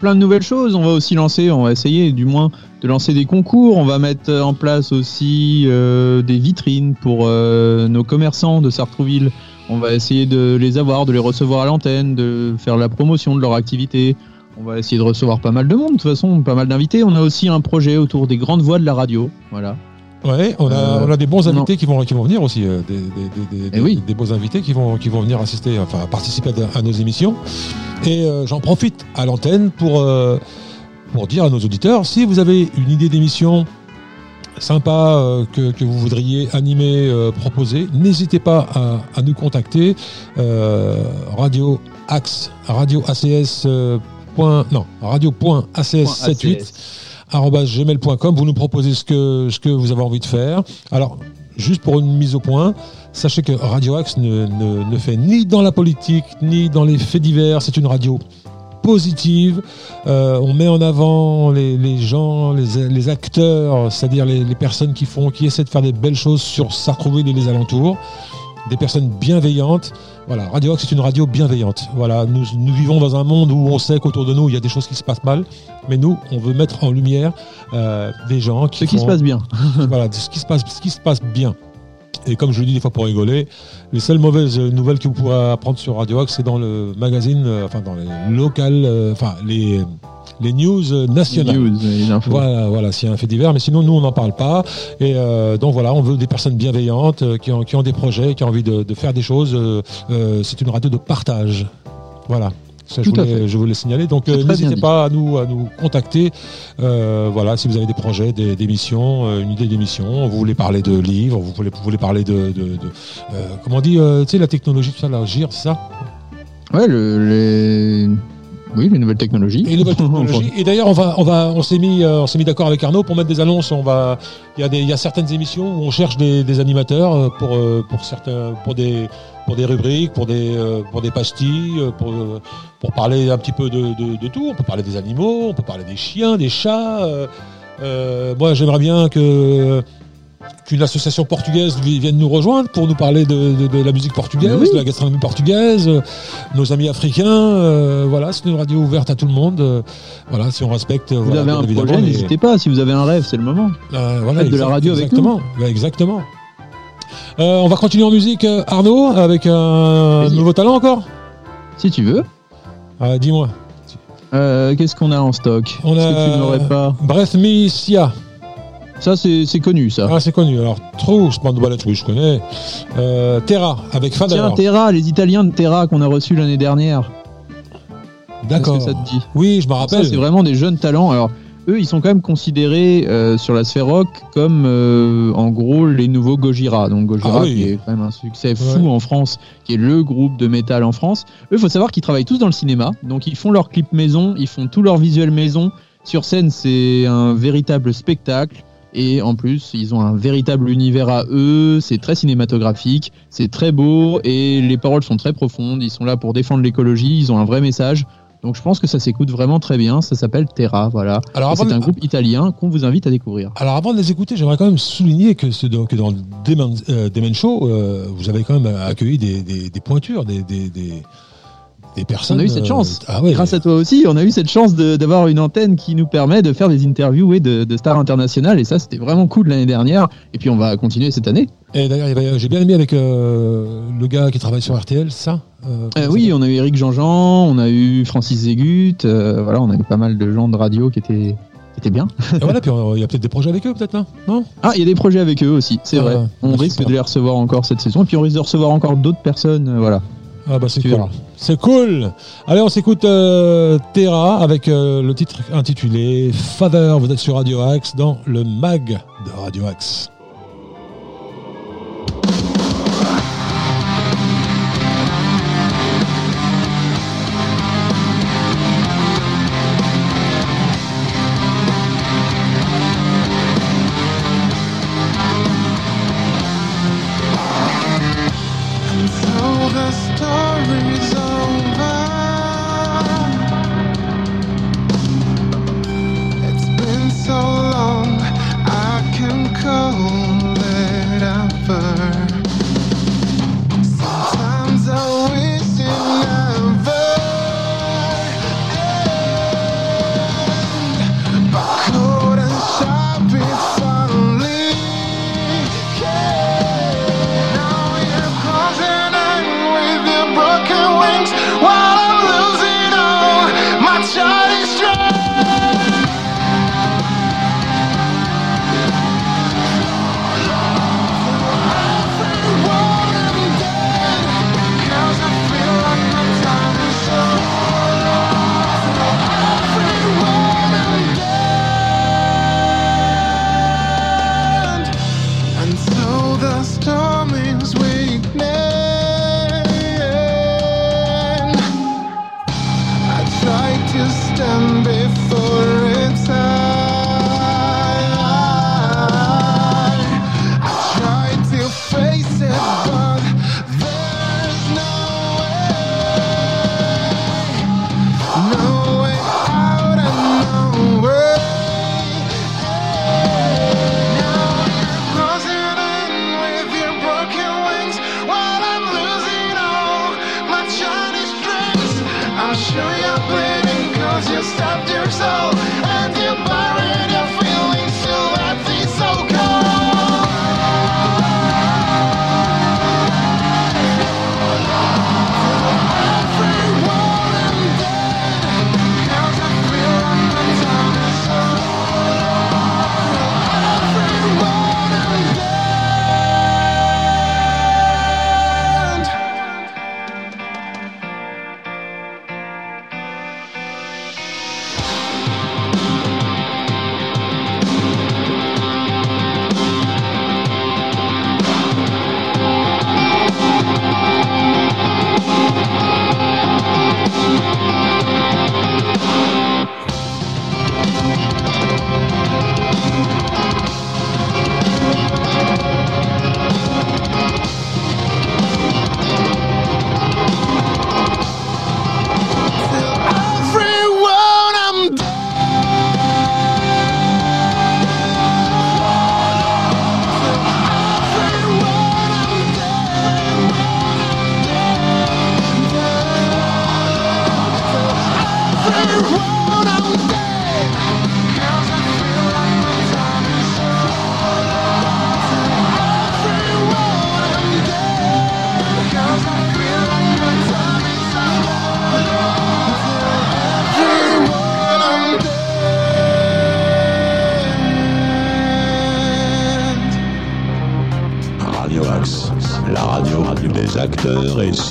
plein de nouvelles choses. On va aussi lancer, on va essayer du moins de lancer des concours. On va mettre en place aussi euh, des vitrines pour euh, nos commerçants de Sartrouville. On va essayer de les avoir, de les recevoir à l'antenne, de faire la promotion de leur activité. On va essayer de recevoir pas mal de monde, de toute façon, pas mal d'invités. On a aussi un projet autour des grandes voix de la radio. Voilà. Ouais, on a, Euh, on a des bons non. invités qui vont, qui vont venir aussi, euh, des, des, des, des- Eh oui. des beaux invités qui vont, qui vont venir assister, enfin participer à, à nos émissions. Et euh, j'en profite à l'antenne pour, euh, pour dire à nos auditeurs, si vous avez une idée d'émission sympa euh, que, que vous voudriez animer, euh, proposer, n'hésitez pas à, à nous contacter. Euh, radio Axe, radio ACS. euh, point, non, radio.acs78 arobase gmail.com. Vous nous proposez ce que, vous avez envie de faire. Alors, juste pour une mise au point, sachez que Radio Axe ne, ne, fait ni dans la politique, ni dans les faits divers. C'est une radio positive. Euh, on met en avant les, gens, les, acteurs, c'est-à-dire les, les personnes qui font, qui essaient de faire des belles choses sur Sartrouville et les alentours. Des personnes bienveillantes. Voilà, Radio Axe est une radio bienveillante. Voilà, nous, nous vivons dans un monde où on sait qu'autour de nous, il y a des choses qui se passent mal. Mais nous, on veut mettre en lumière euh, des gens qui Ce qui se passe bien. voilà, ce qui se passe, ce qui se passe bien. Et comme je le dis des fois pour rigoler, les seules mauvaises nouvelles que vous pourrez apprendre sur Radio Axe, c'est dans le magazine, euh, enfin dans les locales, euh, enfin les, les news euh, Les nationales. news, les. Voilà, voilà, s'il y a un fait divers, mais sinon nous on n'en parle pas. Et euh, donc voilà, on veut des personnes bienveillantes qui, ont, qui ont des projets, qui ont envie de, de faire des choses. c'est une radio de partage. Voilà. Ça, je, voulais, je voulais signaler. Donc, euh, n'hésitez pas à nous, à nous contacter. Euh, voilà, si vous avez des projets, des, d'émissions, euh, une idée d'émission, vous voulez parler de livres, vous voulez, vous voulez parler de, de, de, euh, comment on dit, tu sais, la technologie, tout ça, GIR, c'est ça? Ouais, le, les... Oui, les nouvelles technologies. Et nouvelles technologies. Et d'ailleurs, on va, on va, on s'est mis, euh, on s'est mis d'accord avec Arnaud pour mettre des annonces. On va, il y a des, il y a certaines émissions où on cherche des, des animateurs euh, pour, euh, pour certains, pour des, pour des rubriques, pour des, pour des pastilles, pour, pour parler un petit peu de, de, de tout. On peut parler des animaux, on peut parler des chiens, des chats. euh, moi, j'aimerais bien que qu'une association portugaise vi- vienne nous rejoindre pour nous parler de, de- de la musique portugaise, oui. de la gastronomie portugaise, euh, nos amis africains. euh, voilà, c'est une radio ouverte à tout le monde. euh, voilà, si on respecte. Vous voilà, avez un projet, les- n'hésitez pas. Si vous avez un rêve, c'est le moment. voilà, Faites de la radio avec exactement. Ouais, exactement. Euh, on va continuer en musique, Arnaud, avec un nouveau talent encore? Si tu veux. Dis-moi. Qu'est-ce qu'on a en stock? On a- que tu n'aurais pas? Breath Me Sia. Ça, c'est connu, ça. Ah, c'est connu. Alors, True, Band Ballet, oui, je connais. Euh, Terra, avec Fader. Tiens, Terra, les Italiens de Terra qu'on a reçus l'année dernière. D'accord. Ça te dit Oui, je me rappelle. c'est vraiment des jeunes talents. Alors, eux, ils sont quand même considérés euh, sur la sphère rock comme, euh, en gros, les nouveaux Gojira. Donc, Gojira, Ah oui. qui est quand même un succès fou Ouais. en France, qui est le groupe de métal en France. Eux, il faut savoir qu'ils travaillent tous dans le cinéma. Donc, ils font leurs clips maison, ils font tout leur visuel maison. Sur scène, c'est un véritable spectacle. Et en plus, ils ont un véritable univers à eux, c'est très cinématographique, c'est très beau et les paroles sont très profondes, ils sont là pour défendre l'écologie, ils ont un vrai message. Donc je pense que ça s'écoute vraiment très bien, ça s'appelle Terra, voilà. Alors, C'est de- un groupe italien qu'on vous invite à découvrir. Alors avant de les écouter, j'aimerais quand même souligner que, dans, que dans le Demen, euh, Show, euh, vous avez quand même accueilli des, des, des pointures, des, des, des, des personnes. On a eu cette euh, chance. ah ouais. Grâce à toi aussi, on a eu cette chance d'avoir une antenne qui nous permet de faire des interviews de, de stars internationales et ça c'était vraiment cool l'année dernière et puis on va continuer cette année. Et d'ailleurs, j'ai bien aimé avec euh, le gars qui travaille sur RTL, ça. euh, oui, on a eu Eric Jean-Jean, on a eu Francis Zégut, voilà, on a eu pas mal de gens de radio qui étaient, qui étaient bien. Et voilà, puis il y a peut-être des projets avec eux, peut-être, là Non? Ah, il y a des projets avec eux aussi, c'est Ah, vrai. On risque de les recevoir encore cette saison, et puis on risque de recevoir encore d'autres personnes, voilà. Ah bah c'est cool. C'est cool. Allez, on s'écoute euh, Terra avec euh, le titre intitulé Father. Vous êtes sur Radio Axe dans le mag de Radio Axe.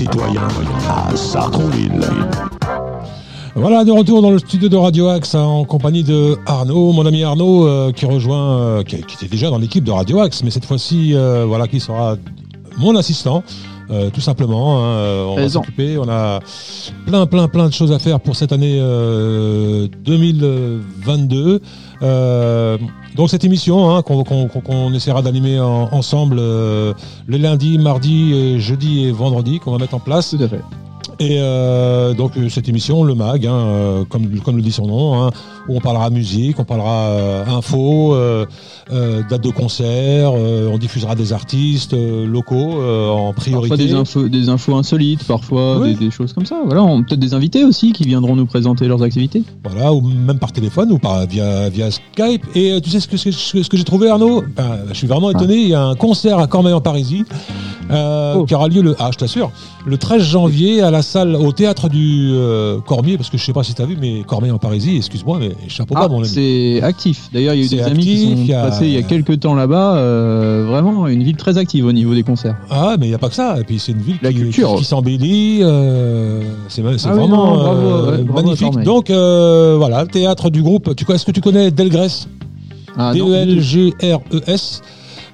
À Sartrouville. Voilà, de retour dans le studio de Radio Axe hein, en compagnie de Arnaud, mon ami Arnaud, euh, qui rejoint, euh, qui, qui était déjà dans l'équipe de Radio Axe, mais cette fois-ci, euh, voilà, qui sera mon assistant. Euh, tout simplement, hein, euh, on va Présent. s'occuper. On a plein, plein, plein de choses à faire pour cette année euh, 2022. Euh, donc cette émission hein, qu'on essaiera d'animer en- ensemble le lundi, mardi, jeudi et vendredi qu'on va mettre en place. Tout à fait. Et euh, donc euh, cette émission, le mag, hein, euh, comme, comme le dit son nom, hein, où on parlera musique, on parlera euh, info, euh, date de concert, on diffusera des artistes locaux en priorité. Parfois des infos, des infos insolites, parfois Oui. des, des choses comme ça. Voilà, peut-être des invités aussi qui viendront nous présenter leurs activités. Voilà, ou même par téléphone ou par via via Skype. Et tu sais ce que ce que, ce que j'ai trouvé Arnaud? Ben, Je suis vraiment étonné. Il y a un concert à Cormeil-en-Parisis euh, Oh. qui aura lieu le ah je t'assure le 13 janvier à la salle au théâtre du euh, Cormier parce que je sais pas si tu as vu mais Cormeil-en-Parisis, excuse-moi mais chapeau bas Ah, mon ami. c'est actif. D'ailleurs, il y a eu des amis qui sont il y a- passés il y a quelques temps là-bas. euh, vraiment, une ville très active au niveau des concerts. Ah, mais il n'y a pas que ça. Et puis, c'est une ville La qui, culture. qui, qui s'embellit. c'est Ah vraiment non, bravo, ouais, bravo à magnifique. Donc, voilà, le théâtre du groupe. Est-ce que tu connais Delgrès? Ah. D-E-L-G-R-E-S.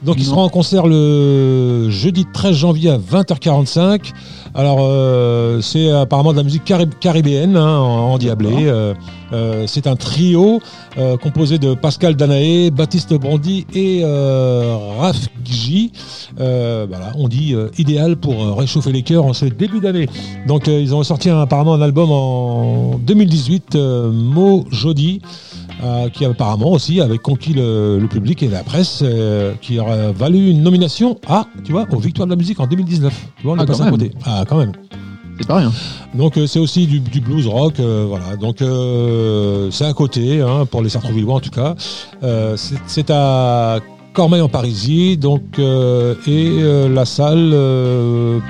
Donc, il Non. sera en concert le jeudi 13 janvier à 20h45. Alors, euh, c'est apparemment de la musique carib- caribéenne, hein, en. Euh, euh, c'est un trio composé de Pascal Danaé, Baptiste Bondy et Gji. Euh, voilà, on dit idéal pour réchauffer les cœurs en ce début d'année. Donc, ils ont sorti un- apparemment un album en 2018, euh, Mo Jodi. Euh, qui apparemment aussi avait conquis le, le public et la presse, euh, qui aurait valu une nomination à, tu vois, aux Victoires de la musique en 2019. Tu vois, on Ah, est passé quand à côté. Ah, quand même. C'est pas rien. Donc euh, c'est aussi du, du blues rock, euh, voilà. Donc euh, c'est à côté, hein, pour les Sartrouvillois en tout cas. C'est- à Cormeil en Parisis, donc et la salle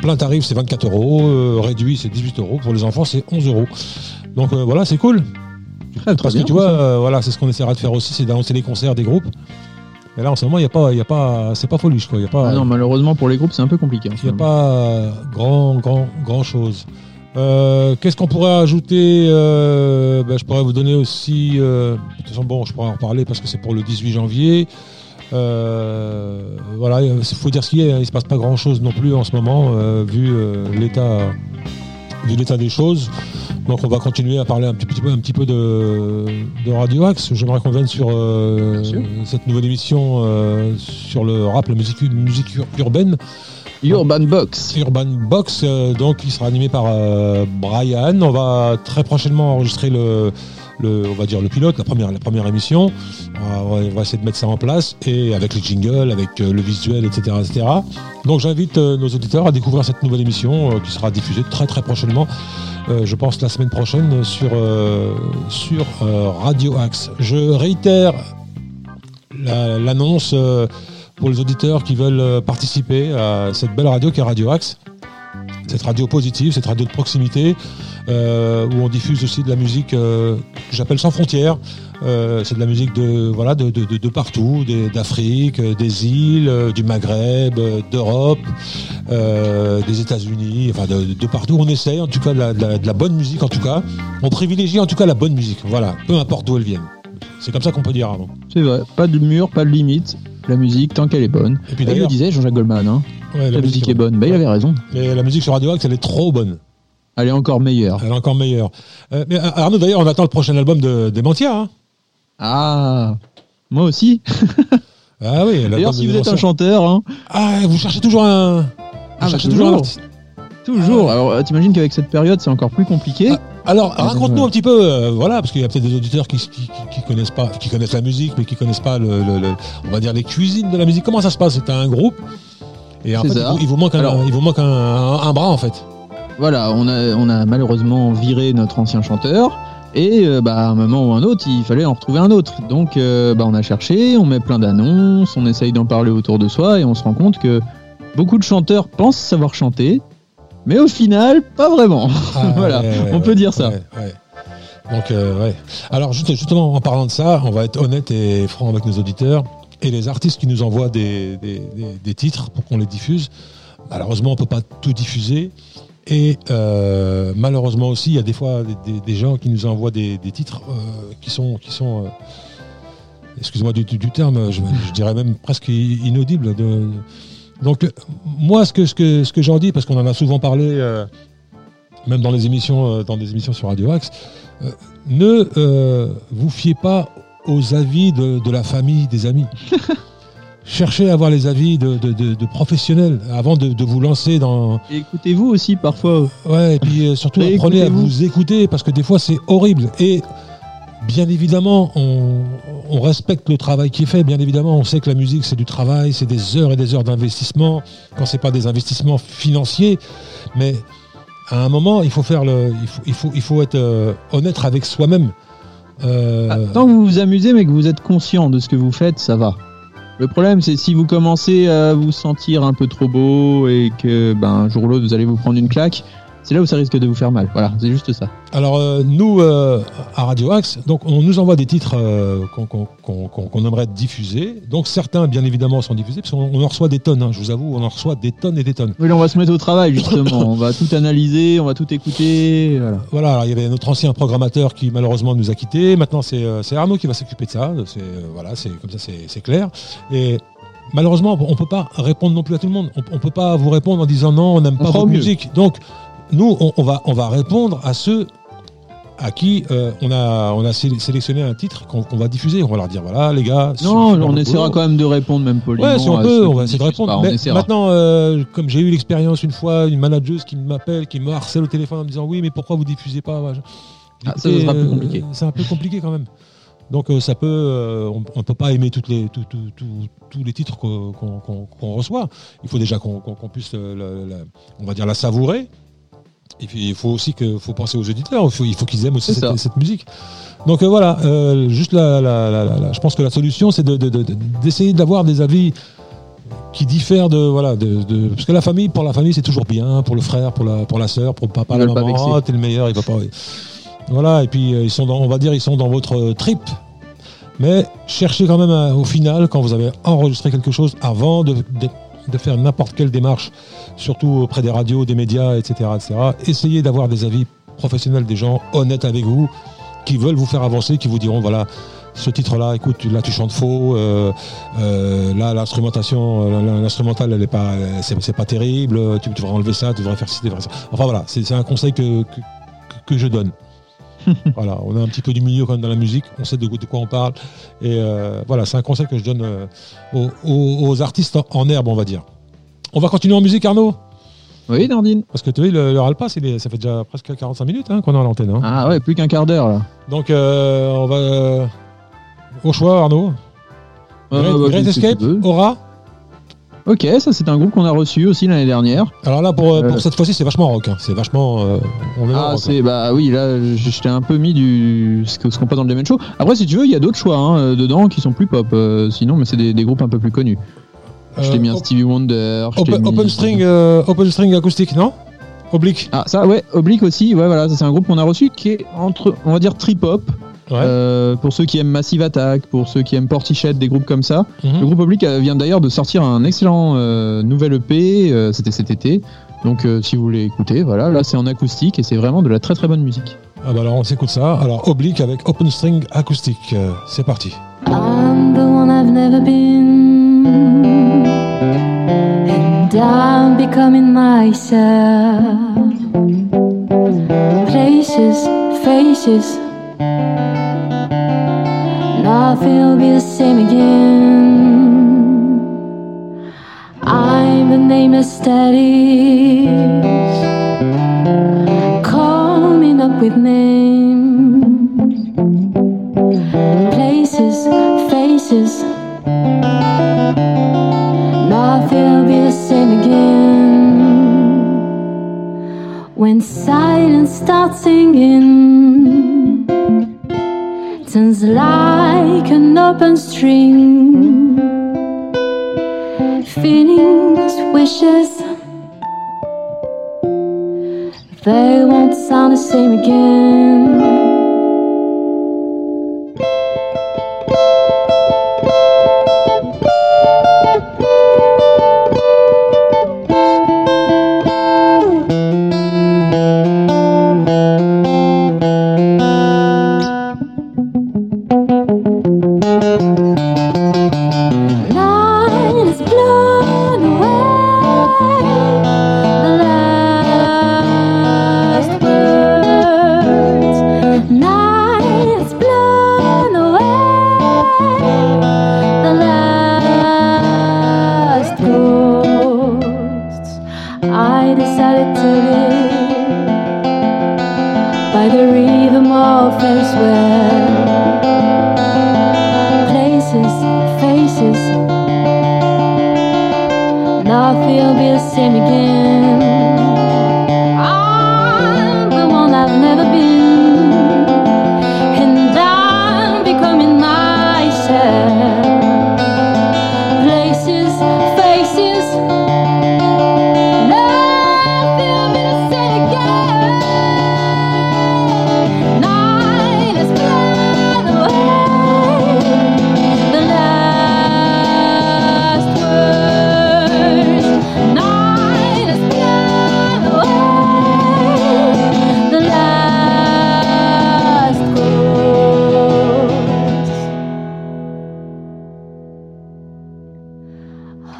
plein tarif c'est 24 euros, réduit c'est 18 euros, pour les enfants c'est 11 euros. Donc voilà, c'est cool. Parce bien, que tu vois, euh, voilà, c'est ce qu'on essaiera de faire aussi, c'est d'annoncer les concerts des groupes. Et là en ce moment il y a pas, il y a pas, c'est pas foliche quoi, il y a pas. Ah non, malheureusement pour les groupes, c'est un peu compliqué. Il n'y a pas euh, grand, grand, grand chose. Euh, Qu'est-ce qu'on pourrait ajouter Euh, ben, Je pourrais vous donner aussi. euh, de toute façon, bon, je pourrais en reparler parce que c'est pour le 18 janvier. Voilà, il faut dire ce qu'il y a. hein, Il se passe pas grand-chose non plus en ce moment, vu l'état, vu l'état des choses. Donc, on va continuer à parler un petit, petit peu, un petit peu de, de Radio Axe. J'aimerais qu'on vienne sur euh, cette nouvelle émission euh, sur le rap, la musique, musique ur- urbaine. Urban Box. Urban Box, euh, donc il sera animé par Brian. On va très prochainement enregistrer le, le, on va dire le pilote, la première, la première émission. On, va, essayer de mettre ça en place et avec les jingles, avec euh, le visuel, etc., etc. Donc j'invite euh, nos auditeurs à découvrir cette nouvelle émission euh, qui sera diffusée très très prochainement. je pense la semaine prochaine sur sur Radio Axe. Je réitère la- l'annonce. pour les auditeurs qui veulent participer à cette belle radio qui est Radio Axe. Cette radio positive, cette radio de proximité, euh, où on diffuse aussi de la musique euh, que j'appelle sans frontières. Euh, c'est de la musique de voilà de, de, de- partout, d'Afrique, euh, des îles, euh, du Maghreb, euh, d'Europe, euh, des États-Unis, enfin de, de partout. On essaye en tout cas de la, de la- de la bonne musique en tout cas. On privilégie en tout cas la bonne musique. Voilà, peu importe d'où elle vienne. C'est comme ça qu'on peut dire. Avant. C'est vrai. Pas de mur, pas de limite. La musique, tant qu'elle est bonne. Et puis Il le d'ailleurs, disait Jean-Jacques Goldman. Hein. ouais, La, musique est bonne. Bah, il avait raison. Mais la musique sur Radio Axe, elle est trop bonne. Elle est encore meilleure. Elle est encore meilleure. Euh, mais euh, Arnaud, d'ailleurs, on attend le prochain album de Dementia. Hein Ah, moi aussi. ah oui. D'ailleurs, si vous êtes un chanteur, hein, Ah, vous cherchez toujours un. Vous Ah, bah, cherchez toujours. toujours un artiste. toujours. Alors, euh, t'imagines qu'avec cette période, c'est encore plus compliqué. Ah, Alors, Ah, raconte-nous un petit peu, euh, voilà, parce qu'il y a peut-être des auditeurs qui, qui, qui- qui connaissent pas, qui connaissent la musique, mais qui connaissent pas le, le- le- on va dire les cuisines de la musique. Comment ça se passe? C'est un groupe, et en fait, il vous, il vous manque un, Alors- il vous manque un, un- un bras en fait. Voilà, on a, on a malheureusement viré notre ancien chanteur. Et euh, bah, à un moment ou un autre, il fallait en retrouver un autre. Donc euh, bah, on a cherché, on met plein d'annonces, on essaye d'en parler autour de soi et on se rend compte que beaucoup de chanteurs pensent savoir chanter, mais au final, pas vraiment. Ah, Voilà, ouais, ouais, on peut ouais, dire ça. Donc, euh, ouais. Alors, juste- justement, en parlant de ça, on va être honnête et franc avec nos auditeurs et les artistes qui nous envoient des, des- des- des titres pour qu'on les diffuse. malheureusement, on peut pas tout diffuser. Et euh, malheureusement aussi, il y a des fois des, gens qui nous envoient des, titres euh, qui sont, qui sont euh, excusez-moi du, terme, je, dirais même presque inaudibles. De, donc moi, ce que, ce que, ce que j'en dis, parce qu'on en a souvent parlé, même dans les émissions, dans des émissions sur Radio Axe, ne vous fiez pas aux avis de la famille, des amis. Cherchez à avoir les avis de, de- de- de professionnels avant de, de vous lancer dans. Et écoutez-vous aussi parfois. Ouais, et puis euh, surtout Et apprenez à vous écouter parce que des fois c'est horrible. Et bien évidemment, on, on respecte le travail qui est fait. Bien évidemment, on sait que la musique c'est du travail, c'est des heures et des heures d'investissement. Quand c'est pas des investissements financiers, mais à un moment, il faut faire le, il faut, il faut, il faut être euh, honnête avec soi-même. Euh, Ah, tant que vous vous amusez, mais que vous êtes conscient de ce que vous faites, ça va. Le problème, c'est si vous commencez à vous sentir un peu trop beau et que, ben, un jour ou l'autre, vous allez vous prendre une claque, c'est là où ça risque de vous faire mal. Voilà, c'est juste ça. Alors euh, nous, euh, à Radio Axe, donc on nous envoie des titres euh, qu'on aimerait diffuser. Donc certains, bien évidemment, sont diffusés, parce qu'on on en reçoit des tonnes. hein, je vous avoue, on en reçoit des tonnes et des tonnes. Oui, là, on va se mettre au travail, justement. on va tout analyser, on va tout écouter. Voilà. Voilà, alors, il y avait notre ancien programmateur qui malheureusement nous a quittés. Maintenant, c'est c'est Arnaud qui va s'occuper de ça. C'est voilà, c'est comme ça, c'est clair. Et malheureusement, on peut pas répondre non plus à tout le monde. On, on peut pas vous répondre en disant non, on n'aime pas votre mieux. musique. Donc, nous, on, on va on va répondre à ceux à qui euh, on a on a sé- sélectionné un titre qu'on va diffuser. On va leur dire voilà, les gars. Non, on essaiera quand même de répondre, même poliment. Ouais, si on peut, on va essayer de répondre. pas, Mais maintenant, euh, comme j'ai eu l'expérience une fois, une manageuse qui m'appelle, qui me harcèle au téléphone en me disant oui, mais pourquoi vous diffusez pas. Ah, ça, ça sera plus Euh, compliqué. C'est un peu compliqué quand même. Donc ça peut, euh, on ne peut pas aimer toutes les, tout- tout- tout- tous les titres qu'on reçoit. Il faut déjà qu'on puisse, la- la- on va dire, la savourer. Et puis il faut aussi que, faut penser aux éditeurs. Il faut, il faut qu'ils aiment aussi cette, cette musique. Donc euh, voilà, euh, juste la, la- la- je pense que la solution, c'est de- de- de- de- d'essayer d'avoir des avis qui diffèrent de voilà de, de- parce que la famille pour la famille c'est toujours bien pour le frère pour la pour la sœur pour le papa Ils la maman. Ah, t'es le meilleur il va pas voilà et puis euh, ils sont dans, on va dire ils sont dans votre trip mais cherchez quand même à- au final quand vous avez enregistré quelque chose avant de, de, faire n'importe quelle démarche surtout auprès des radios des médias etc etc essayez d'avoir des avis professionnels des gens honnêtes avec vous qui veulent vous faire avancer qui vous diront voilà ce titre-là, écoute, là tu chantes faux, euh, euh, là l'instrumentation, euh, l'instrumental elle est pas, c'est pas terrible, tu, devrais enlever ça, tu devrais faire ci, tu devrais faire ça. Enfin voilà, c'est un conseil que je donne. voilà, on a un petit peu du milieu quand même dans la musique, on sait de, de quoi on parle, et euh, voilà, c'est un conseil que je donne euh, aux, artistes en, herbe, on va dire. On va continuer en musique, Arnaud? Oui, Nardine. Parce que tu vois, le, le est- ça fait déjà presque 45 minutes hein, qu'on est à l'antenne. hein. Ah ouais, plus qu'un quart d'heure là. Donc euh, on va au choix, Arnaud. Great, bah, Escape. Aura. Ok, ça c'est un groupe qu'on a reçu aussi l'année dernière. Alors là, pour, pour Euh. cette fois-ci, c'est vachement rock. hein. C'est vachement. euh, on est Ah, c'est bah oui, là t'ai un peu mis du ce qu'on passe dans le Demon Show. Après, si tu veux, il y a d'autres choix hein, euh, dedans qui sont plus pop. euh, sinon, mais c'est des, des groupes un peu plus connus. je t'ai Euh, mis un Stevie Wonder. open, mis- open string, euh, open string acoustique, non? Oblique. Ah ça ouais, Oblique aussi. Ouais voilà, c'est un groupe qu'on a reçu qui est entre, on va dire trip hop. Ouais. Euh, pour ceux qui aiment Massive Attack, pour ceux qui aiment Portichet, des groupes comme ça. Mhm. Le groupe Oblique euh, vient d'ailleurs de sortir un excellent euh, nouvel EP, euh, c'était cet été. Donc euh, si vous voulez écouter, voilà, là c'est en acoustique et c'est vraiment de la très très bonne musique. Ah bah alors on s'écoute ça. Alors oblique avec open string acoustique. Euh, c'est parti. I'm the one I've never been, and I'm becoming myself. Places, faces, nothing will be the same again. I'm the nameless is coming up with names places, faces. Nothing will be the same again. When silence starts singing, turns like an open string. Feelings, wishes, they won't sound the same again.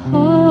Oh,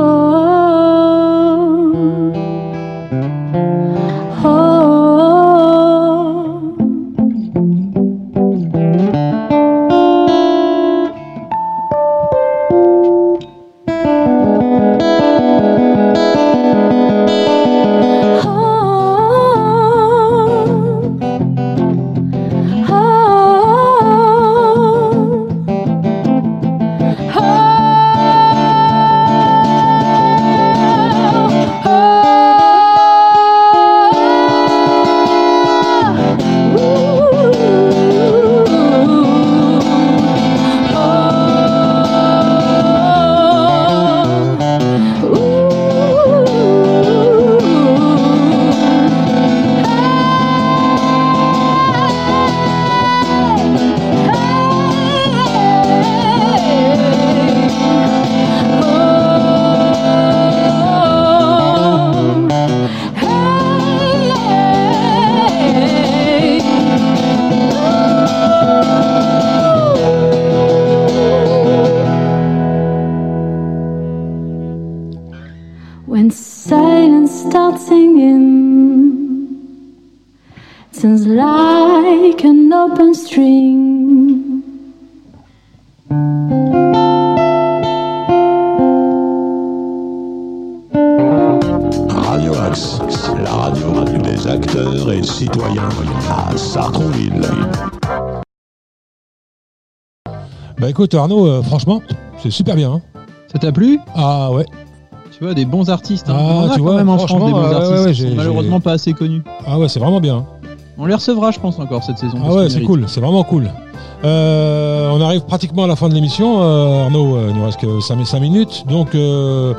écoute Arnaud, euh, franchement, c'est super bien. hein. Ça t'a plu? Ah ouais. Tu vois, des bons artistes. Hein. Ah, Il y en a tu quand vois, même en France franchement, des bons ouais, artistes ouais, ouais, qui sont j'ai- malheureusement pas assez connus. Ah ouais, c'est vraiment bien. On les recevra, je pense, encore cette saison. Ah parce ouais, qu'ils c'est méritent. cool, c'est vraiment cool. Euh, on arrive pratiquement à la fin de l'émission, euh, Arnaud, euh, il nous reste que 5, minutes. Donc euh,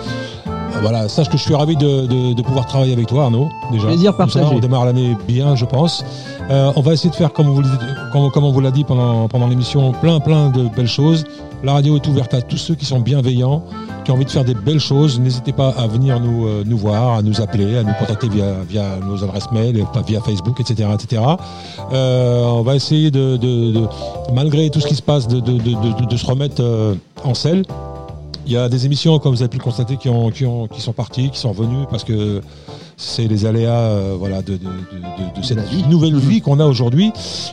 voilà, sache que je suis ravi de, de- de pouvoir travailler avec toi, Arnaud. Déjà. Plaisir Comme ça, partagé. on démarre l'année bien, je pense. Euh, on va essayer de faire, comme on vous, l'a dit pendant, l'émission, plein plein de belles choses. La radio est ouverte à tous ceux qui sont bienveillants, qui ont envie de faire des belles choses. N'hésitez pas à venir nous, euh, voir, à nous appeler, à nous contacter via, nos adresses mail, via Facebook, etc. etc. Euh, on va essayer de, malgré tout ce qui se passe, de, se remettre en selle. Il y a des émissions, comme vous avez pu le constater, qui, ont, qui, ont, qui sont parties, qui sont revenues, parce que c'est les aléas euh, voilà, de, de, de- de- de cette nouvelle vie qu'on a aujourd'hui.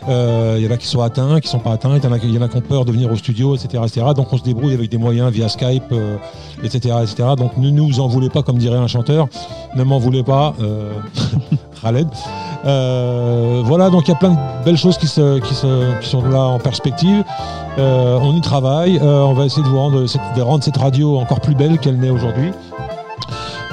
Euh, il y en a qui sont atteints, qui sont pas atteints, il y en a, qui- il y en a qui ont peur de venir au studio, etc., etc. Donc on se débrouille avec des moyens via Skype, euh, etc., etc. Donc ne nous en voulez pas, comme dirait un chanteur. Ne m'en voulez pas, euh, Khaled. Euh, voilà, donc il y a plein de belles choses qui, se, qui, se, qui sont là en perspective. Euh, on y travaille. Euh, on va essayer de vous rendre cette, de rendre cette radio encore plus belle qu'elle n'est aujourd'hui.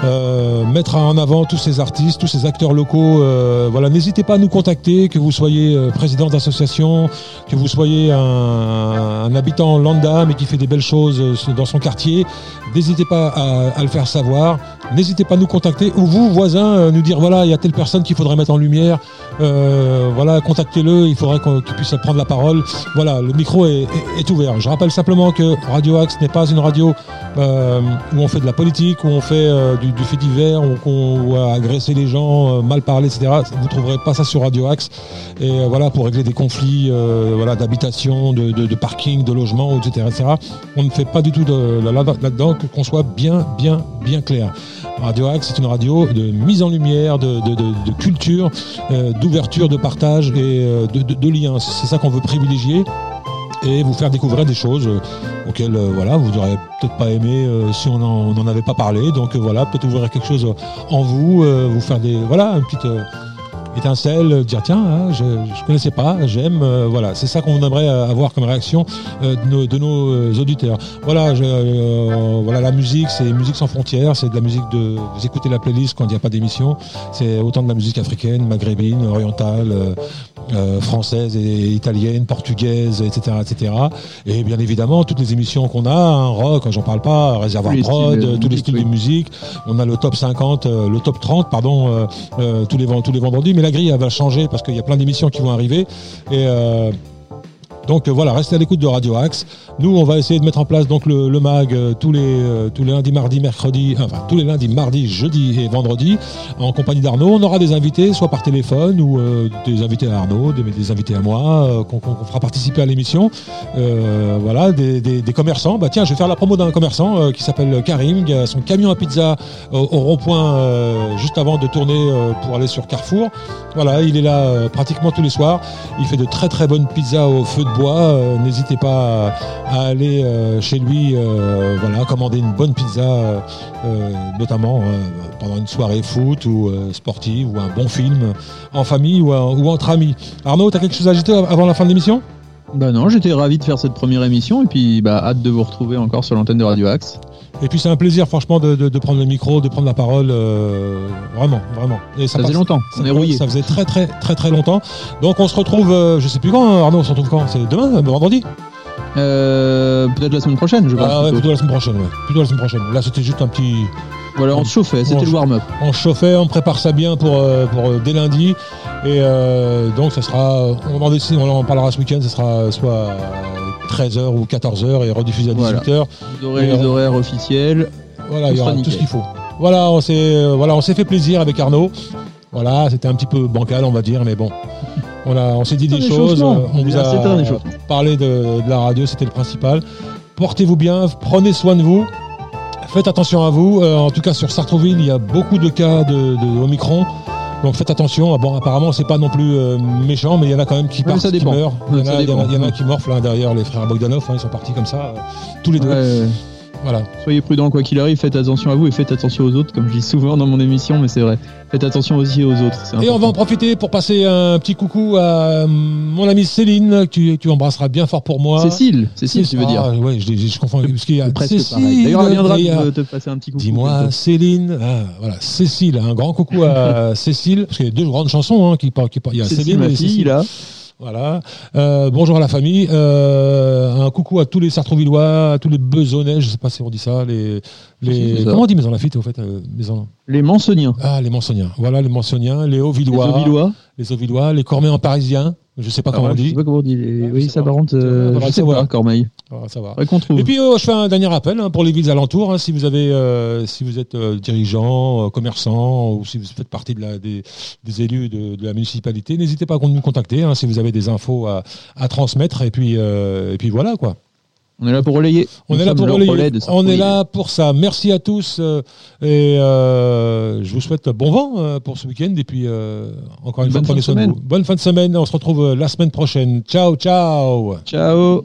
Euh, mettre en avant tous ces artistes, tous ces acteurs locaux. euh, voilà, n'hésitez pas à nous contacter, que vous soyez euh, président d'association, que vous soyez un, habitant lambda mais qui fait des belles choses dans son quartier. N'hésitez pas à, le faire savoir. N'hésitez pas à nous contacter ou vous, voisins, nous dire voilà, il y a telle personne qu'il faudrait mettre en lumière. Voilà, contactez-le. Il faudrait qu'il puisse prendre la parole. Voilà, le micro est, ouvert. Je rappelle simplement que Radio Axe n'est pas une radio où on fait de la politique, où on fait euh, du, fait divers, où on où à agresser les gens, euh, mal parler, etc. Vous trouverez pas ça sur Radio Axe. Et euh, voilà, pour régler des conflits euh, voilà, d'habitation, de, parking, de logement, etc.. On ne fait pas du tout de, là- là- là-dedans, qu'on soit bien, bien, bien clair. Radio Axe, c'est une radio de mise en lumière, de, culture, d'ouverture, de partage et de, de, de lien. C'est ça qu'on veut privilégier. Et vous faire découvrir des choses euh, auxquelles euh, voilà vous n'auriez peut-être pas aimé euh, si on n'en avait pas parlé. Donc voilà, peut-être ouvrir quelque chose en vous, vous faire des voilà une petite étincelle, dire tiens, hein, je, je connaissais pas, j'aime, voilà, c'est ça qu'on aimerait avoir comme réaction de nos, auditeurs. Voilà, je, voilà, la musique, c'est musique sans frontières, c'est de la musique de, vous écoutez la playlist quand il n'y a pas d'émission, c'est autant de la musique africaine, maghrébine, orientale, euh, euh, française et italienne, portugaise, etc., etc. Et bien évidemment toutes les émissions qu'on a, hein, rock, j'en parle pas, réservoir prod, styles tous les styles oui. de musique. On a le top 50, euh, le top 30, pardon, euh, euh, tous les tous les vendredis. Mais la grille elle va changer parce qu'il y a plein d'émissions qui vont arriver. Et donc euh, voilà, restez à l'écoute de Radio Axe. Nous, on va essayer de mettre en place donc le, mag euh, tous les euh, tous les lundis, mardis, mercredis, enfin tous les lundis, mardis, jeudi et vendredi en compagnie d'Arnaud. On aura des invités, soit par téléphone ou des invités à Arnaud, des, invités à moi, qu'on fera participer à l'émission. Voilà, des, commerçants. Bah tiens, je vais faire la promo d'un commerçant qui s'appelle Karim, son camion à pizza au, au rond-point juste avant de tourner pour aller sur Carrefour. Voilà, il est là pratiquement tous les soirs. Il fait de très très bonnes pizzas au feu de bois. Euh, N'hésitez pas à, aller euh, chez lui, euh, voilà, commander une bonne pizza, notamment pendant une soirée foot ou sportive ou un bon film en famille ou, ou entre amis. Arnaud, tu as quelque chose à ajouter avant la fin de l'émission? Bah non, j'étais ravi de faire cette première émission et puis bah hâte de vous retrouver encore sur l'antenne de Radio Axe. Et puis c'est un plaisir franchement de, de- de prendre le micro, de prendre la parole, euh, vraiment, vraiment. Et Ça faisait longtemps, on est rouillé. Ça faisait très très très très longtemps. Donc on se retrouve, euh, je sais plus quand, hein, Arnaud, on se retrouve quand? C'est demain, euh, vendredi? Euh, Peut-être la semaine prochaine, je pense. Ah ouais, plutôt. plutôt la semaine prochaine, ouais. Plutôt la semaine prochaine. Là c'était juste un petit, Voilà, on se chauffait, c'était le warm-up. on chauffait, on prépare ça bien pour euh, pour euh, dès lundi. Et euh, donc ça sera, on en décide, on en parlera ce week-end. Ce sera soit 13h ou 14h et rediffusé à 18h. Voilà. Vous aurez Et, les horaires officiels. Voilà, il y aura tout ce qu'il faut. Voilà, on s'est voilà, fait plaisir avec Arnaud. Voilà, c'était un petit peu bancal, on va dire, mais bon. On, a, on s'est dit des choses, on vous a parlé de, de la radio, c'était le principal. Portez-vous bien, prenez soin de vous, faites attention à vous. Euh, en tout cas, sur Sartrouville, il y a beaucoup de cas de, de Omicron. Donc faites attention. Ah Bon, apparemment, c'est pas non plus euh, méchant, mais il y en a quand même qui partent, ça qui meurent. Il y en a, il y en a- dépend. il y en a qui morflent hein, derrière les frères Bogdanov. hein, ils sont partis comme ça, euh, tous les deux. Ouais, Voilà. soyez prudents quoi qu'il arrive, faites attention à vous et faites attention aux autres, comme je dis souvent dans mon émission, mais c'est vrai. Faites attention aussi aux autres. Et on va en profiter pour passer un petit coucou à euh, mon amie Céline, que tu, tu embrasseras bien fort pour moi. Cécile, Cécile, tu veux dire. Ah, ouais, je, je, je confonds. Parce qu'il y a Cécile, pareil. D'ailleurs, elle viendra a- de te passer un petit coup. Dis-moi, Céline. Ah, voilà, Cécile. Un grand coucou à Cécile, parce qu'il y a deux grandes chansons hein, qui parlent. Qui parlent- il y a Cécile, Céline ma et Cécile. là. Voilà. Euh, bonjour à la famille. Euh, un coucou à tous les Sartrouvillois, à tous les Besonnais. Je sais pas si on dit ça. Les, les... Ça. Comment on dit Maison Lafitte au fait euh, Maison... Les Mansoniens. Ah, les Mansoniens. Voilà, les Mansoniens, les Les Hauvillois, Auvillois. les Auvillois, les Cormets en parisien. Je sais pas Ah comment ouais, on Je dit. sais pas comment on dit. Oui, contre, Euh, euh, je sais pas, Cormeil. Ah, ça va. Et puis euh, je fais un dernier appel hein, pour les villes alentours. hein, si vous avez, euh, si vous êtes euh, dirigeant, euh, commerçant, ou si vous faites partie de la, des, des élus de, de la municipalité, n'hésitez pas à nous contacter hein, si vous avez des infos à, à transmettre. Et puis, euh, et puis voilà quoi. On est là pour relayer. On Nous est là pour relayer. On est là pour ça. Merci à tous euh, et euh, je vous souhaite bon vent euh, pour ce week-end. Et puis encore une Bonne fois, prenez fin de soin de semaine. vous. Bonne fin de semaine. On se retrouve la semaine prochaine. Ciao, ciao. Ciao.